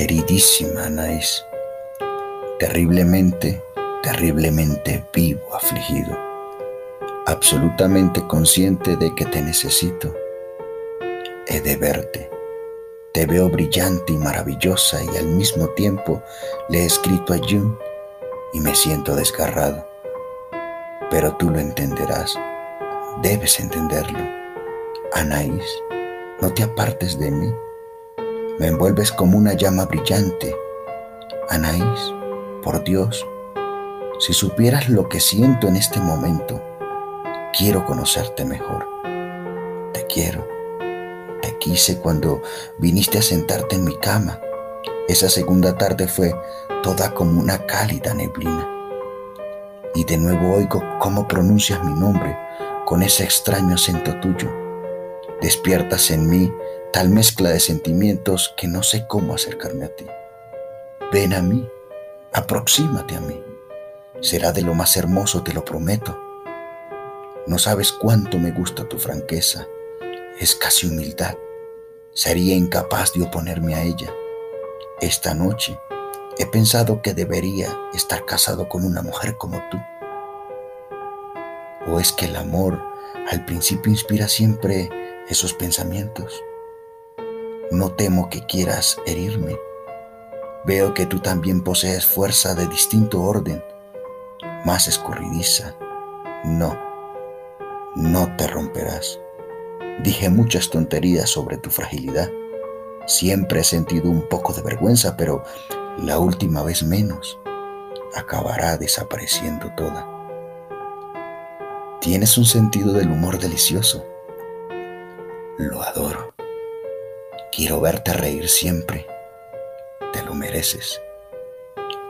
Queridísima Anaís, terriblemente, terriblemente vivo, afligido, absolutamente consciente de que te necesito. He de verte. Te veo brillante y maravillosa y al mismo tiempo le he escrito a June y me siento desgarrado. Pero tú lo entenderás. Debes entenderlo. Anaís, no te apartes de mí. Me envuelves como una llama brillante. Anaís, por Dios, si supieras lo que siento en este momento, quiero conocerte mejor. Te quiero. Te quise cuando viniste a sentarte en mi cama. Esa segunda tarde fue toda como una cálida neblina. Y de nuevo oigo cómo pronuncias mi nombre con ese extraño acento tuyo. Despiertas en mí tal mezcla de sentimientos que no sé cómo acercarme a ti. Ven a mí, aproxímate a mí. Será de lo más hermoso, te lo prometo. No sabes cuánto me gusta tu franqueza. Es casi humildad. Sería incapaz de oponerme a ella. Esta noche he pensado que debería estar casado con una mujer como tú. ¿O es que el amor al principio inspira siempre esos pensamientos? No temo que quieras herirme. Veo que tú también posees fuerza de distinto orden, más escurridiza. No, no te romperás. Dije muchas tonterías sobre tu fragilidad. Siempre he sentido un poco de vergüenza, pero la última vez menos. Acabará desapareciendo toda. Tienes un sentido del humor delicioso. Lo adoro. Quiero verte reír siempre. Te lo mereces.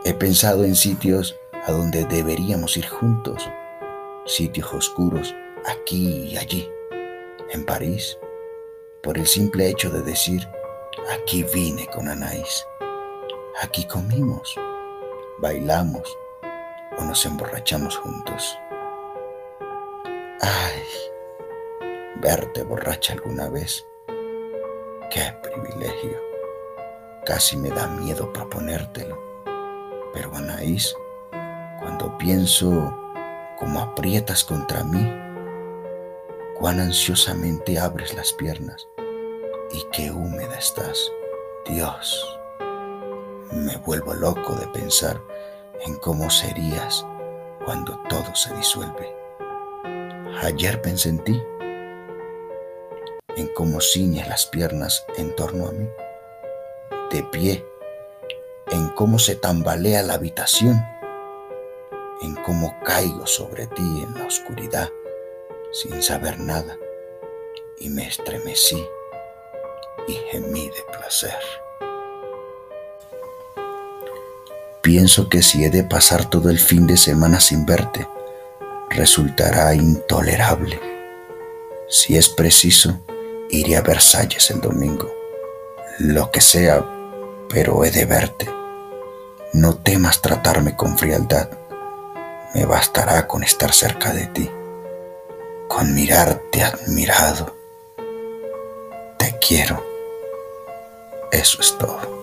He pensado en sitios a donde deberíamos ir juntos. Sitios oscuros, aquí y allí. En París, por el simple hecho de decir, aquí vine con Anaís. Aquí comimos, bailamos o nos emborrachamos juntos. Ay, verte borracha alguna vez. Qué privilegio. Casi me da miedo proponértelo. Pero Anaís, cuando pienso cómo aprietas contra mí, cuán ansiosamente abres las piernas y qué húmeda estás. Dios, me vuelvo loco de pensar en cómo serías cuando todo se disuelve. Ayer pensé en ti, en cómo ciñes las piernas en torno a mí, de pie, en cómo se tambalea la habitación, en cómo caigo sobre ti en la oscuridad sin saber nada, y me estremecí y gemí de placer. Pienso que si he de pasar todo el fin de semana sin verte, resultará intolerable. Si es preciso, iré a Versalles el domingo. Lo que sea, pero he de verte. No temas tratarme con frialdad. Me bastará con estar cerca de ti, con mirarte admirado. Te quiero. Eso es todo.